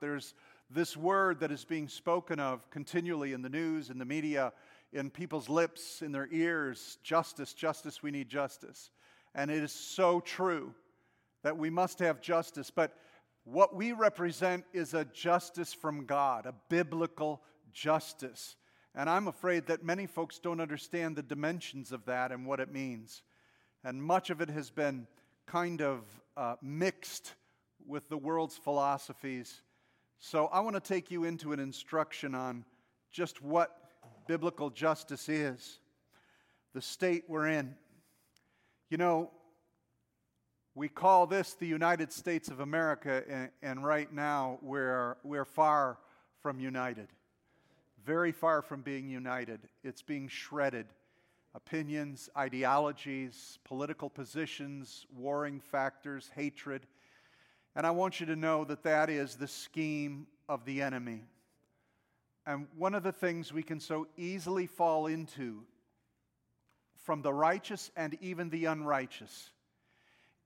There's this word that is being spoken of continually in the news, in the media, in people's lips, in their ears justice, justice, we need justice. And it is so true that we must have justice. But what we represent is a justice from God, a biblical justice. And I'm afraid that many folks don't understand the dimensions of that and what it means. And much of it has been kind of uh, mixed with the world's philosophies. So I want to take you into an instruction on just what biblical justice is, the state we're in. You know, we call this the United States of America, and, and right now we're, we're far from united. Very far from being united. It's being shredded. Opinions, ideologies, political positions, warring factors, hatred. And I want you to know that that is the scheme of the enemy. And one of the things we can so easily fall into from the righteous and even the unrighteous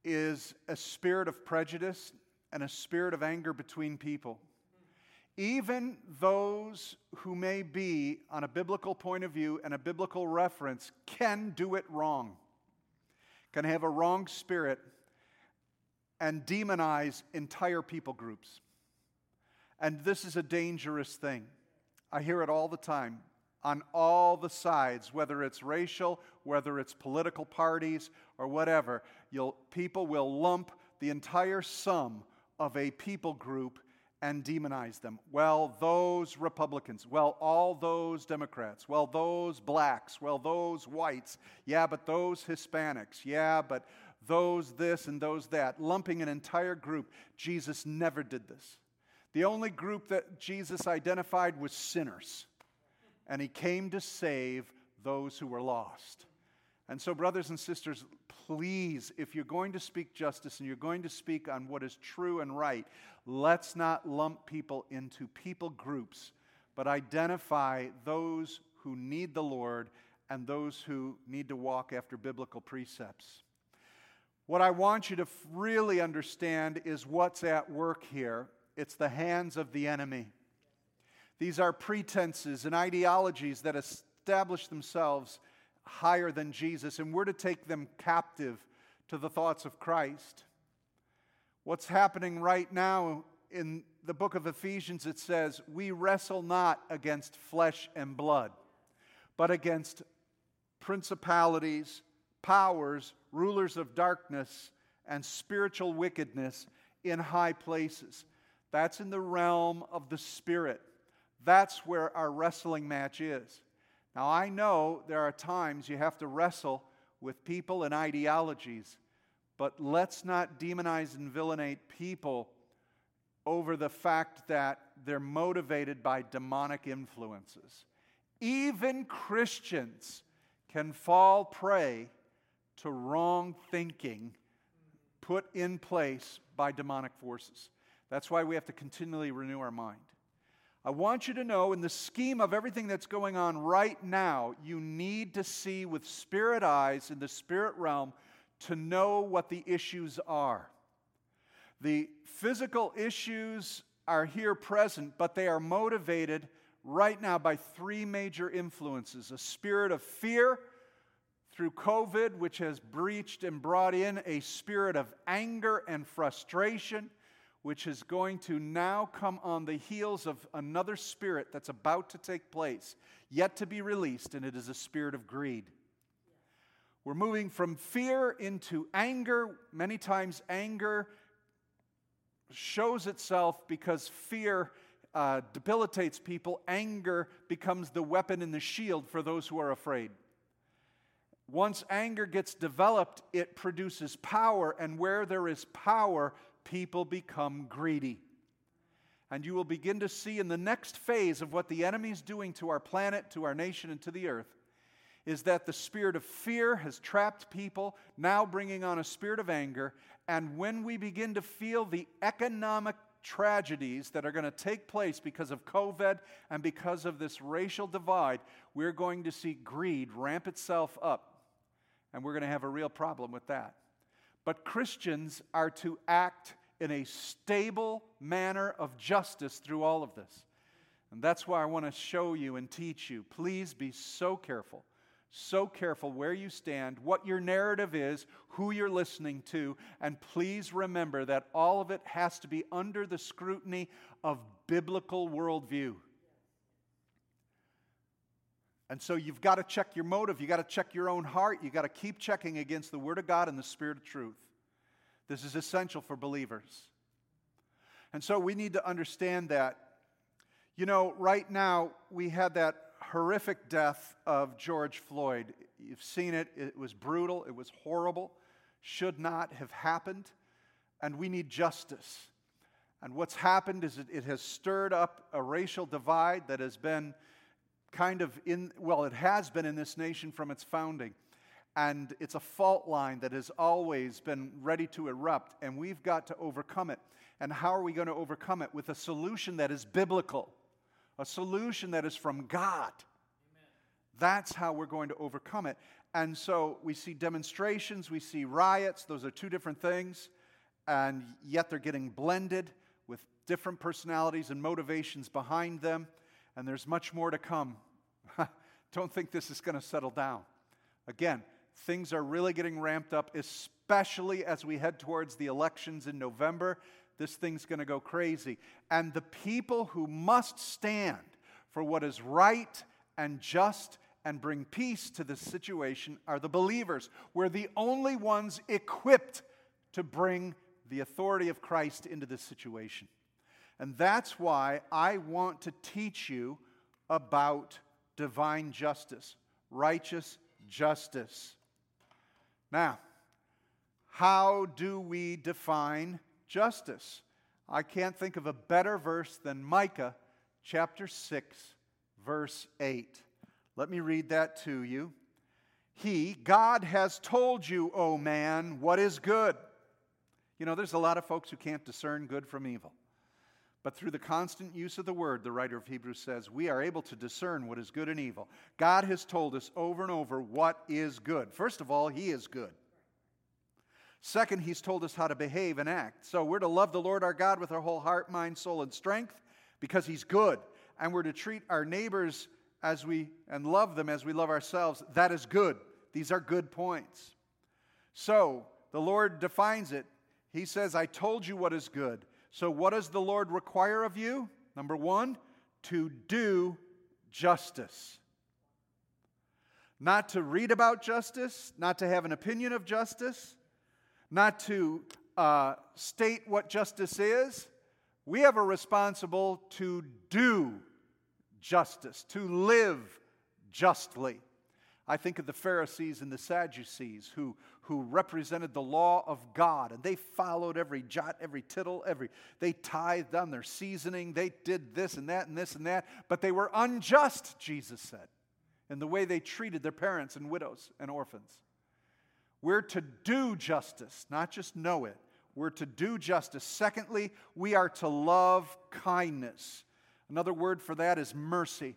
is a spirit of prejudice and a spirit of anger between people. Even those who may be, on a biblical point of view and a biblical reference, can do it wrong, can have a wrong spirit and demonize entire people groups. And this is a dangerous thing. I hear it all the time on all the sides, whether it's racial, whether it's political parties, or whatever. You'll, people will lump the entire sum of a people group and demonize them. Well, those Republicans, well, all those Democrats, well, those blacks, well, those whites, yeah, but those Hispanics, yeah, but those this and those that, lumping an entire group. Jesus never did this. The only group that Jesus identified was sinners and he came to save those who were lost. And so, brothers and sisters, please, if you're going to speak justice and you're going to speak on what is true and right, let's not lump people into people groups, but identify those who need the Lord and those who need to walk after biblical precepts. What I want you to really understand is what's at work here it's the hands of the enemy. These are pretenses and ideologies that establish themselves higher than Jesus, and we're to take them captive to the thoughts of Christ. What's happening right now in the book of Ephesians, it says, We wrestle not against flesh and blood, but against principalities, powers, rulers of darkness, and spiritual wickedness in high places. That's in the realm of the Spirit. That's where our wrestling match is. Now, I know there are times you have to wrestle with people and ideologies, but let's not demonize and villainate people over the fact that they're motivated by demonic influences. Even Christians can fall prey to wrong thinking put in place by demonic forces. That's why we have to continually renew our mind. I want you to know, in the scheme of everything that's going on right now, you need to see with spirit eyes in the spirit realm to know what the issues are. The physical issues are here present, but they are motivated right now by three major influences a spirit of fear through COVID, which has breached and brought in a spirit of anger and frustration which is going to now come on the heels of another spirit that's about to take place, yet to be released, and it is a spirit of greed. We're moving from fear into anger. Many times, anger shows itself because fear uh, debilitates people. Anger becomes the weapon and the shield for those who are afraid. Once anger gets developed, it produces power, and where there is power, people become greedy. And you will begin to see in the next phase of what the enemy is doing to our planet, to our nation, and to the earth is that the spirit of fear has trapped people, now bringing on a spirit of anger. And when we begin to feel the economic tragedies that are going to take place because of COVID and because of this racial divide, we're going to see greed ramp itself up. And we're going to have a real problem with that. But Christians are to act in a stable manner of justice through all of this. And that's why I want to show you and teach you. Please be so careful, so careful where you stand, what your narrative is, who you're listening to, and please remember that all of it has to be under the scrutiny of biblical worldview. And so you've got to check your motive. You've got to check your own heart. You've got to keep checking against the Word of God and the Spirit of truth. This is essential for believers. And so we need to understand that. You know, right now, we had that horrific death of George Floyd. You've seen it, it was brutal, it was horrible, should not have happened, and we need justice. And what's happened is it, it has stirred up a racial divide that has been kind of in, well, it has been in this nation from its founding. And it's a fault line that has always been ready to erupt, and we've got to overcome it. And how are we going to overcome it? With a solution that is biblical, a solution that is from God. Amen. That's how we're going to overcome it. And so we see demonstrations, we see riots, those are two different things, and yet they're getting blended with different personalities and motivations behind them and there's much more to come. Don't think this is going to settle down. Again, things are really getting ramped up, especially as we head towards the elections in November. This thing's going to go crazy. And the people who must stand for what is right and just and bring peace to this situation are the believers. We're the only ones equipped to bring the authority of Christ into this situation. And that's why I want to teach you about divine justice, righteous justice. Now, how do we define justice? I can't think of a better verse than Micah chapter 6, verse 8. Let me read that to you. He, God, has told you, O man, what is good. You know, there's a lot of folks who can't discern good from evil. But through the constant use of the word, the writer of Hebrews says, we are able to discern what is good and evil. God has told us over and over what is good. First of all, He is good. Second, He's told us how to behave and act. So we're to love the Lord our God with our whole heart, mind, soul, and strength because He's good. And we're to treat our neighbors as we and love them as we love ourselves. That is good. These are good points. So the Lord defines it. He says, I told you what is good. So, what does the Lord require of you? Number one, to do justice. Not to read about justice, not to have an opinion of justice, not to uh, state what justice is. We have a responsible to do justice, to live justly. I think of the Pharisees and the Sadducees who, who represented the law of God, and they followed every jot, every tittle, every they tithed on their seasoning, they did this and that and this and that, but they were unjust, Jesus said, in the way they treated their parents and widows and orphans. We're to do justice, not just know it. We're to do justice. Secondly, we are to love kindness. Another word for that is mercy.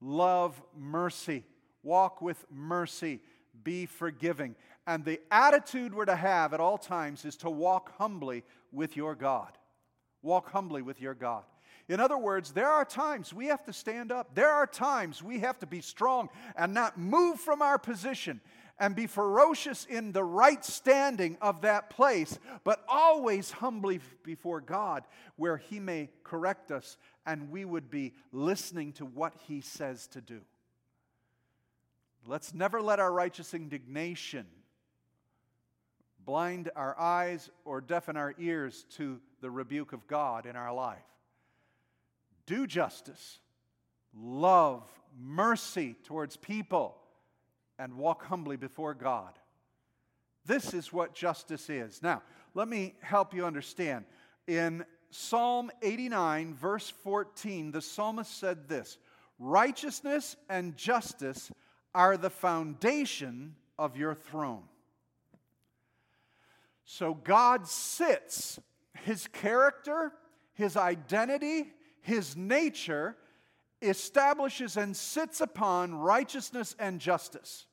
Love mercy. Walk with mercy. Be forgiving. And the attitude we're to have at all times is to walk humbly with your God. Walk humbly with your God. In other words, there are times we have to stand up. There are times we have to be strong and not move from our position and be ferocious in the right standing of that place, but always humbly before God, where He may correct us and we would be listening to what He says to do. Let's never let our righteous indignation blind our eyes or deafen our ears to the rebuke of God in our life. Do justice, love, mercy towards people, and walk humbly before God. This is what justice is. Now, let me help you understand. In Psalm 89, verse 14, the psalmist said this Righteousness and justice are the foundation of your throne. So God sits, his character, his identity, his nature establishes and sits upon righteousness and justice.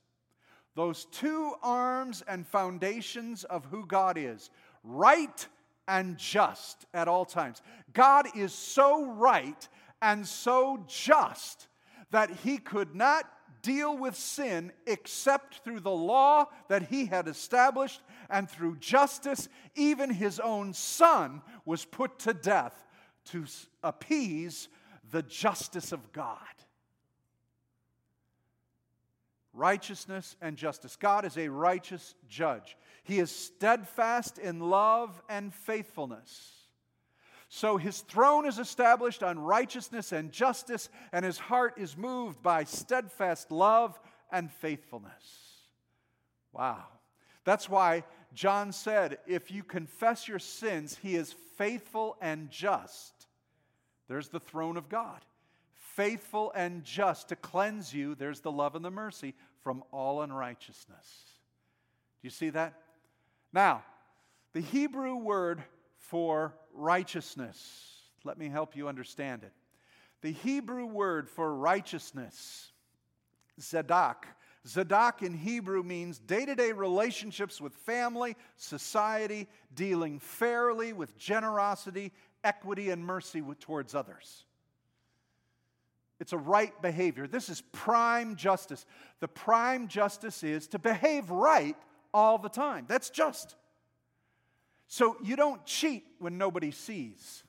Those two arms and foundations of who God is right and just at all times. God is so right and so just that he could not deal with sin except through the law that he had established and through justice. Even his own son was put to death to appease the justice of God. Righteousness and justice. God is a righteous judge. He is steadfast in love and faithfulness. So his throne is established on righteousness and justice, and his heart is moved by steadfast love and faithfulness. Wow. That's why John said, if you confess your sins, he is faithful and just. There's the throne of God. Faithful and just to cleanse you, there's the love and the mercy from all unrighteousness. Do you see that? Now, the Hebrew word for righteousness, let me help you understand it. The Hebrew word for righteousness, Zadok, Zadok in Hebrew means day to day relationships with family, society, dealing fairly with generosity, equity, and mercy towards others. It's a right behavior. This is prime justice. The prime justice is to behave right all the time. That's just. So you don't cheat when nobody sees.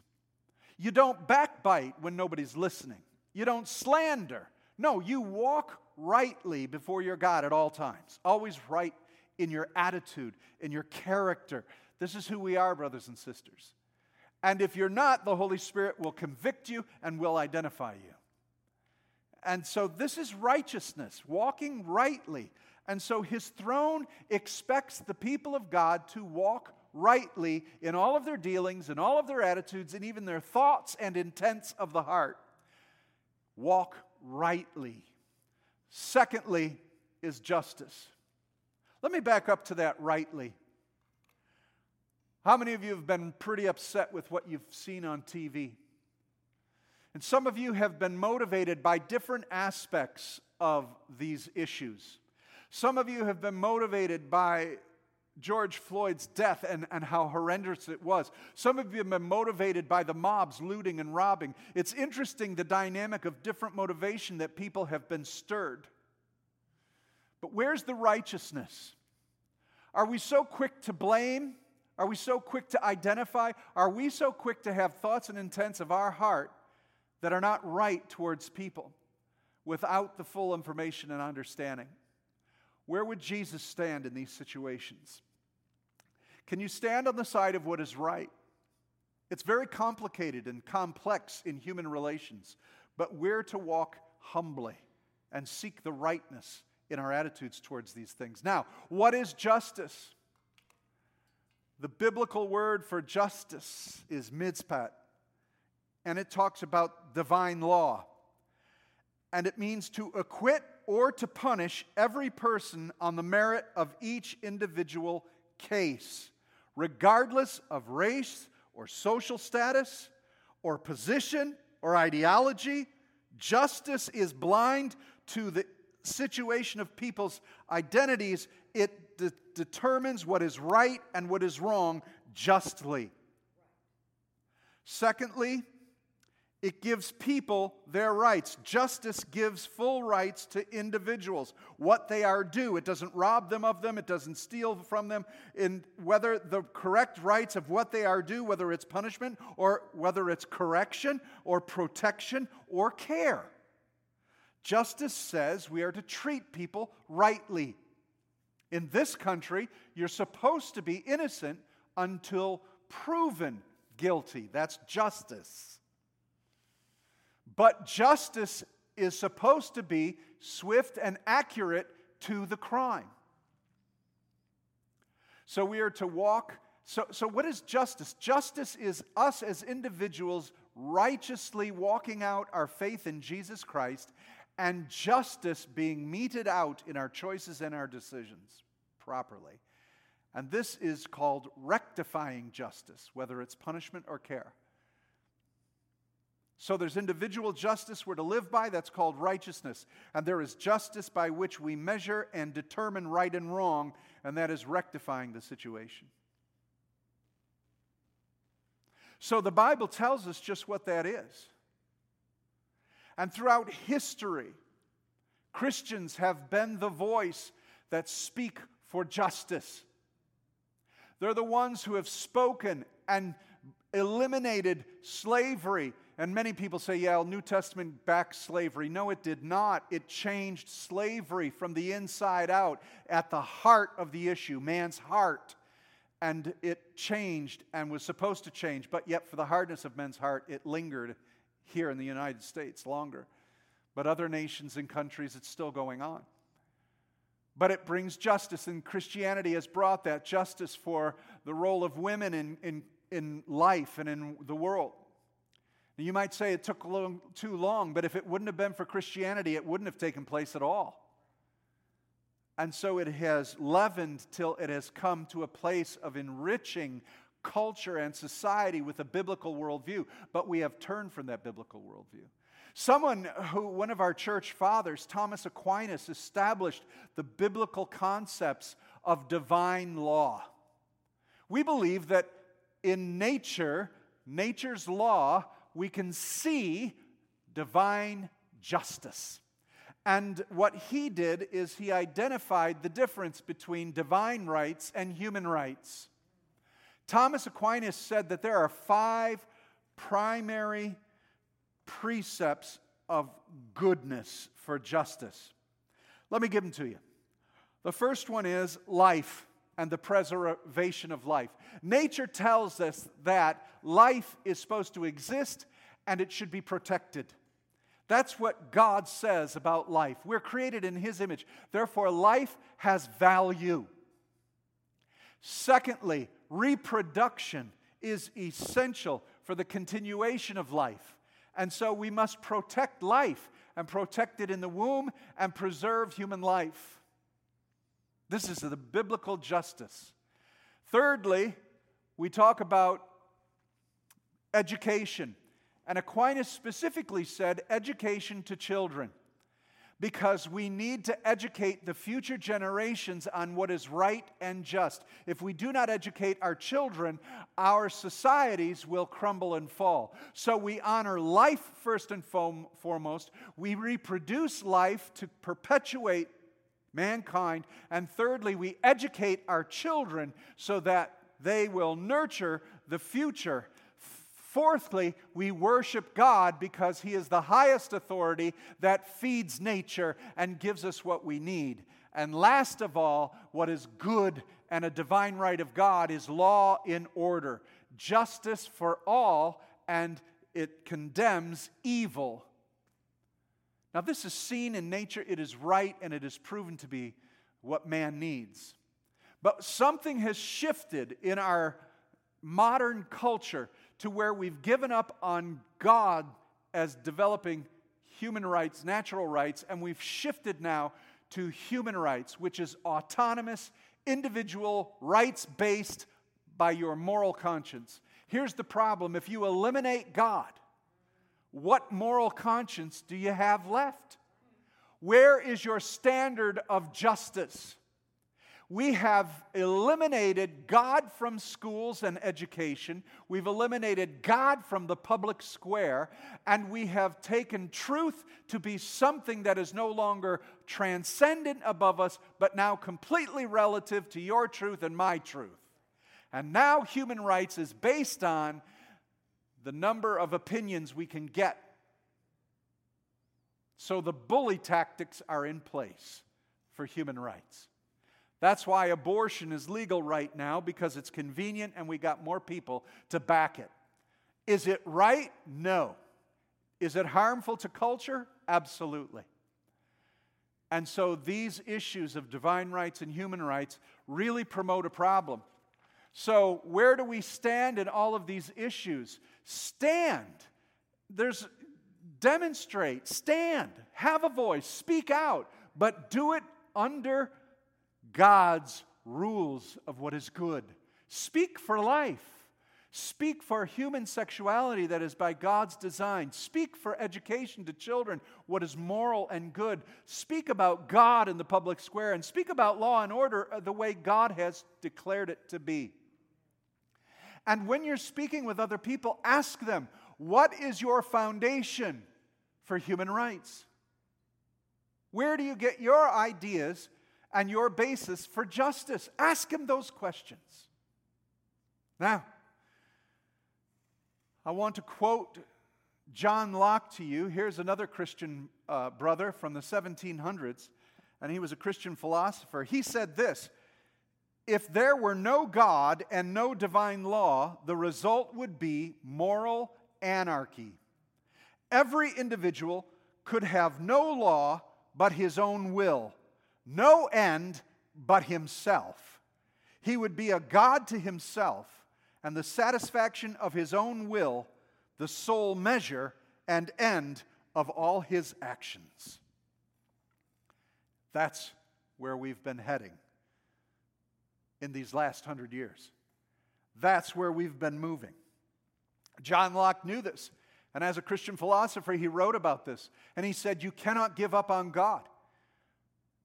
You don't backbite when nobody's listening. You don't slander. No, you walk rightly before your God at all times. Always right in your attitude, in your character. This is who we are, brothers and sisters. And if you're not, the Holy Spirit will convict you and will identify you. And so this is righteousness, walking rightly. And so his throne expects the people of God to walk rightly in all of their dealings, in all of their attitudes, and even their thoughts and intents of the heart. Walk rightly. Secondly, is justice. Let me back up to that rightly. How many of you have been pretty upset with what you've seen on TV? And some of you have been motivated by different aspects of these issues. Some of you have been motivated by George Floyd's death and, and how horrendous it was. Some of you have been motivated by the mobs looting and robbing. It's interesting the dynamic of different motivation that people have been stirred. But where's the righteousness? Are we so quick to blame? Are we so quick to identify? Are we so quick to have thoughts and intents of our heart that are not right towards people without the full information and understanding? Where would Jesus stand in these situations? Can you stand on the side of what is right? It's very complicated and complex in human relations, but we're to walk humbly and seek the rightness in our attitudes towards these things. Now, what is justice? The biblical word for justice is mishpat, and it talks about divine law. And it means to acquit or to punish every person on the merit of each individual case, regardless of race or social status or position or ideology. Justice is blind to the situation of people's identities, it de- determines what is right and what is wrong justly. Secondly, it gives people their rights. Justice gives full rights to individuals, what they are due. It doesn't rob them of them, it doesn't steal from them. In whether the correct rights of what they are due, whether it's punishment or whether it's correction or protection or care. Justice says we are to treat people rightly. In this country, you're supposed to be innocent until proven guilty. That's justice. But justice is supposed to be swift and accurate to the crime. So we are to walk. So, so what is justice? Justice is us as individuals righteously walking out our faith in Jesus Christ and justice being meted out in our choices and our decisions properly. And this is called rectifying justice, whether it's punishment or care. So there's individual justice we're to live by, that's called righteousness. And there is justice by which we measure and determine right and wrong, and that is rectifying the situation. So the Bible tells us just what that is. And throughout history, Christians have been the voice that speak for justice. They're the ones who have spoken and eliminated slavery. And many people say, yeah, New Testament backed slavery. No, it did not. It changed slavery from the inside out at the heart of the issue, man's heart. And it changed and was supposed to change, but yet for the hardness of men's heart, it lingered here in the United States longer. But other nations and countries, it's still going on. But it brings justice, and Christianity has brought that justice for the role of women in, in, in life and in the world. You might say it took long, too long, but if it wouldn't have been for Christianity, it wouldn't have taken place at all. And so it has leavened till it has come to a place of enriching culture and society with a biblical worldview. But we have turned from that biblical worldview. Someone who, one of our church fathers, Thomas Aquinas, established the biblical concepts of divine law. We believe that in nature, nature's law, we can see divine justice. And what he did is he identified the difference between divine rights and human rights. Thomas Aquinas said that there are five primary precepts of goodness for justice. Let me give them to you. The first one is life and the preservation of life. Nature tells us that life is supposed to exist and it should be protected. That's what God says about life. We're created in His image. Therefore, life has value. Secondly, reproduction is essential for the continuation of life. And so we must protect life and protect it in the womb and preserve human life. This is the biblical justice. Thirdly, we talk about education. And Aquinas specifically said education to children because we need to educate the future generations on what is right and just. If we do not educate our children, our societies will crumble and fall. So we honor life first and foremost. We reproduce life to perpetuate mankind. And thirdly, we educate our children so that they will nurture the future Fourthly, we worship God because He is the highest authority that feeds nature and gives us what we need. And last of all, what is good and a divine right of God is law in order, justice for all, and it condemns evil. Now, this is seen in nature, it is right, and it is proven to be what man needs. But something has shifted in our modern culture to where we've given up on God as developing human rights, natural rights, and we've shifted now to human rights, which is autonomous, individual, rights based by your moral conscience. Here's the problem if you eliminate God, what moral conscience do you have left? Where is your standard of justice? We have eliminated God from schools and education. We've eliminated God from the public square. And we have taken truth to be something that is no longer transcendent above us, but now completely relative to your truth and my truth. And now human rights is based on the number of opinions we can get. So the bully tactics are in place for human rights. That's why abortion is legal right now because it's convenient and we got more people to back it. Is it right? No. Is it harmful to culture? Absolutely. And so these issues of divine rights and human rights really promote a problem. So, where do we stand in all of these issues? Stand. There's demonstrate, stand, have a voice, speak out, but do it under God's rules of what is good. Speak for life. Speak for human sexuality that is by God's design. Speak for education to children, what is moral and good. Speak about God in the public square and speak about law and order the way God has declared it to be. And when you're speaking with other people, ask them, what is your foundation for human rights? Where do you get your ideas and your basis for justice? Ask him those questions. Now, I want to quote John Locke to you. Here's another Christian uh, brother from the 1700s, and he was a Christian philosopher. He said this If there were no God and no divine law, the result would be moral anarchy. Every individual could have no law but his own will, no end but himself. He would be a God to himself, and the satisfaction of his own will, the sole measure and end of all his actions. That's where we've been heading in these last hundred years. That's where we've been moving. John Locke knew this. And as a Christian philosopher, he wrote about this. And he said, You cannot give up on God.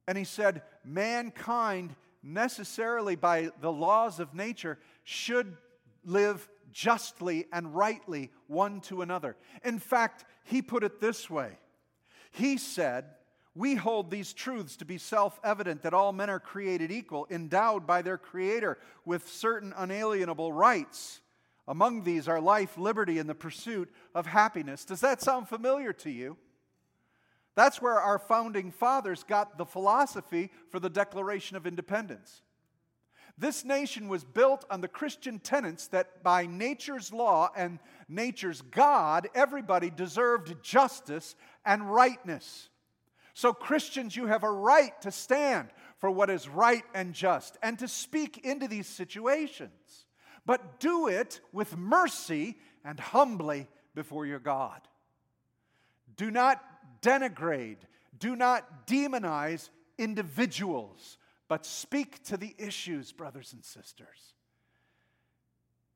And he said, Mankind, necessarily by the laws of nature, should live justly and rightly one to another. In fact, he put it this way He said, we hold these truths to be self evident that all men are created equal, endowed by their Creator with certain unalienable rights. Among these are life, liberty, and the pursuit of happiness. Does that sound familiar to you? That's where our founding fathers got the philosophy for the Declaration of Independence. This nation was built on the Christian tenets that by nature's law and nature's God, everybody deserved justice and rightness. So, Christians, you have a right to stand for what is right and just and to speak into these situations but do it with mercy and humbly before your God. Do not denigrate, do not demonize individuals, but speak to the issues, brothers and sisters.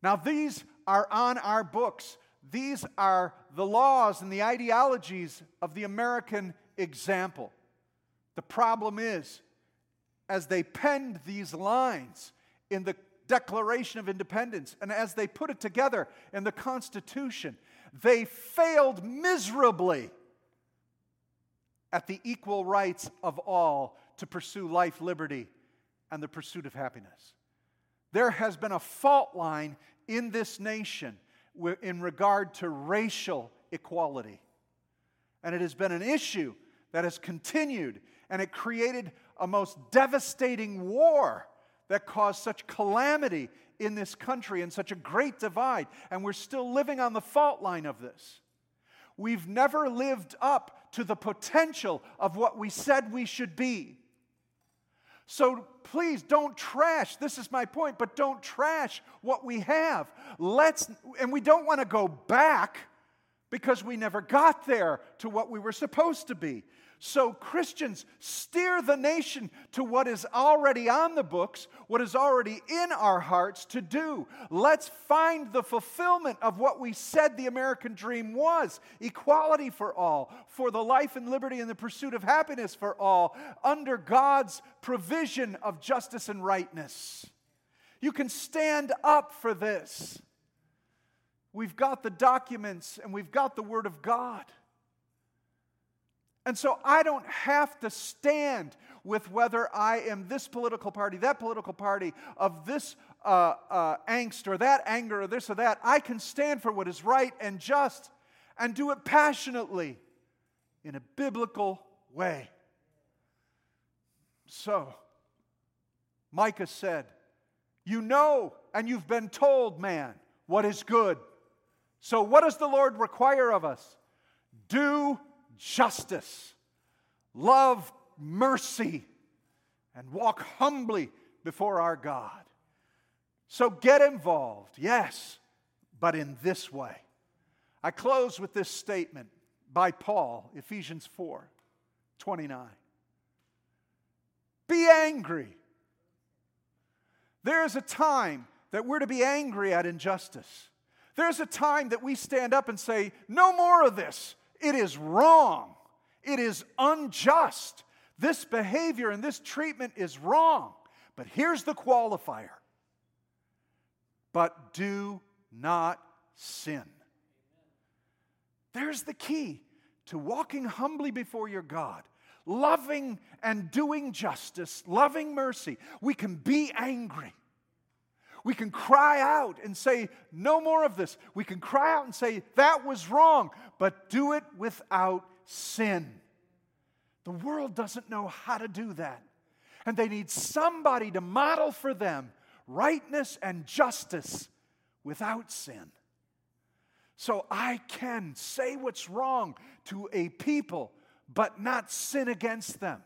Now, these are on our books. These are the laws and the ideologies of the American example. The problem is, as they penned these lines in the Declaration of Independence and as they put it together in the Constitution, they failed miserably at the equal rights of all to pursue life, liberty, and the pursuit of happiness. There has been a fault line in this nation in regard to racial equality. And it has been an issue that has continued, and it created a most devastating war that caused such calamity in this country and such a great divide. And we're still living on the fault line of this. We've never lived up to the potential of what we said we should be. So please don't trash, this is my point, but don't trash what we have. Let's, and we don't want to go back because we never got there to what we were supposed to be. So, Christians, steer the nation to what is already on the books, what is already in our hearts to do. Let's find the fulfillment of what we said the American dream was equality for all, for the life and liberty and the pursuit of happiness for all, under God's provision of justice and rightness. You can stand up for this. We've got the documents and we've got the Word of God. And so I don't have to stand with whether I am this political party, that political party, of this uh, uh, angst or that anger or this or that. I can stand for what is right and just and do it passionately in a biblical way. So, Micah said, You know and you've been told, man, what is good. So, what does the Lord require of us? Do justice, love mercy, and walk humbly before our God. So get involved, yes, but in this way. I close with this statement by Paul, Ephesians 4 29. Be angry. There is a time that we're to be angry at injustice. There's a time that we stand up and say, No more of this. It is wrong. It is unjust. This behavior and this treatment is wrong. But here's the qualifier. but do not sin. There's the key to walking humbly before your God, loving and doing justice, loving mercy. We can be angry. We can cry out and say, No more of this. We can cry out and say, That was wrong, but do it without sin. The world doesn't know how to do that. And they need somebody to model for them rightness and justice without sin. So I can say what's wrong to a people, but not sin against them.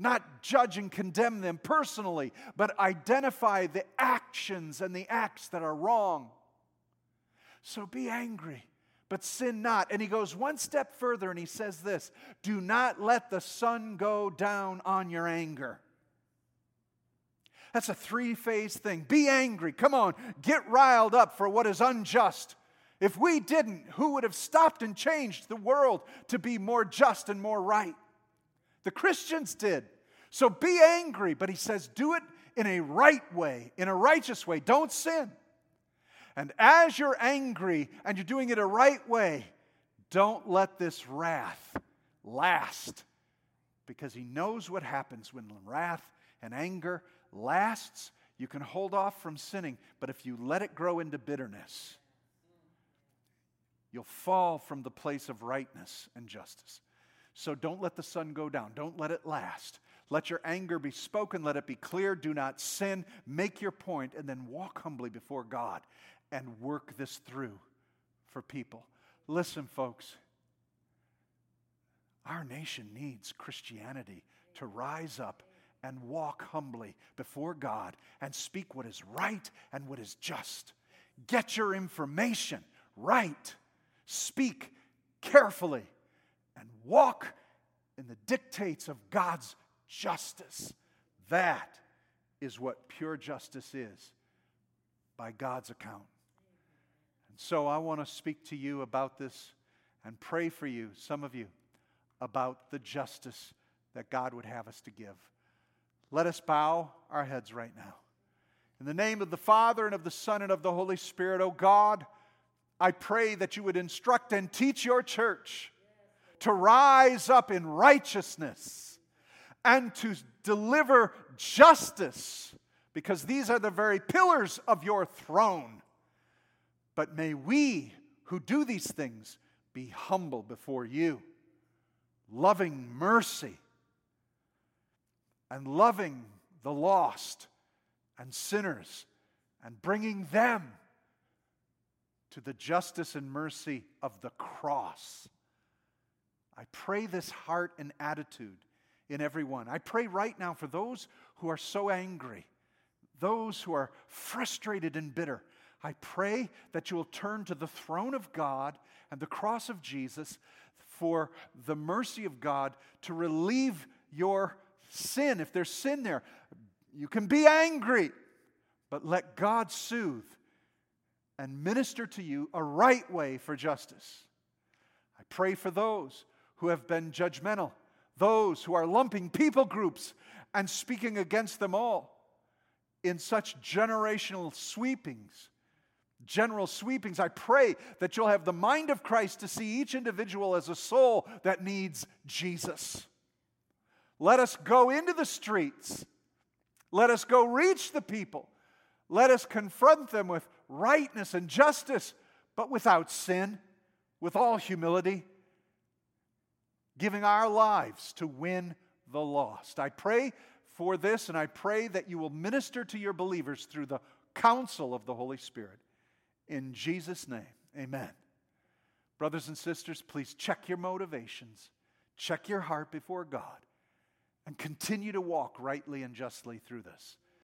Not judge and condemn them personally, but identify the actions and the acts that are wrong. So be angry, but sin not. And he goes one step further and he says this Do not let the sun go down on your anger. That's a three phase thing. Be angry. Come on, get riled up for what is unjust. If we didn't, who would have stopped and changed the world to be more just and more right? The Christians did. So be angry, but he says, do it in a right way, in a righteous way. Don't sin. And as you're angry and you're doing it a right way, don't let this wrath last because he knows what happens when wrath and anger lasts, you can hold off from sinning. But if you let it grow into bitterness, you'll fall from the place of rightness and justice. So don't let the sun go down. Don't let it last. Let your anger be spoken. Let it be clear. Do not sin. Make your point and then walk humbly before God and work this through for people. Listen, folks, our nation needs Christianity to rise up and walk humbly before God and speak what is right and what is just. Get your information right. Speak carefully walk in the dictates of God's justice. That is what pure justice is by God's account. And so I want to speak to you about this and pray for you, some of you, about the justice that God would have us to give. Let us bow our heads right now. In the name of the Father and of the Son and of the Holy Spirit, O oh God, I pray that you would instruct and teach your church to rise up in righteousness and to deliver justice, because these are the very pillars of your throne. But may we who do these things be humble before you, loving mercy and loving the lost and sinners and bringing them to the justice and mercy of the cross. I pray this heart and attitude in everyone. I pray right now for those who are so angry, those who are frustrated and bitter. I pray that you will turn to the throne of God and the cross of Jesus for the mercy of God to relieve your sin, if there's sin there, you can be angry, but let God soothe and minister to you a right way for justice. I pray for those who have been judgmental, those who are lumping people groups and speaking against them all in such generational sweepings, general sweepings. I pray that you'll have the mind of Christ to see each individual as a soul that needs Jesus. Let us go into the streets. Let us go reach the people. Let us confront them with rightness and justice, but without sin, with all humility, giving our lives to win the lost. I pray for this, and I pray that you will minister to your believers through the counsel of the Holy Spirit. In Jesus' name, amen. Brothers and sisters, please check your motivations, check your heart before God and continue to walk rightly and justly through this.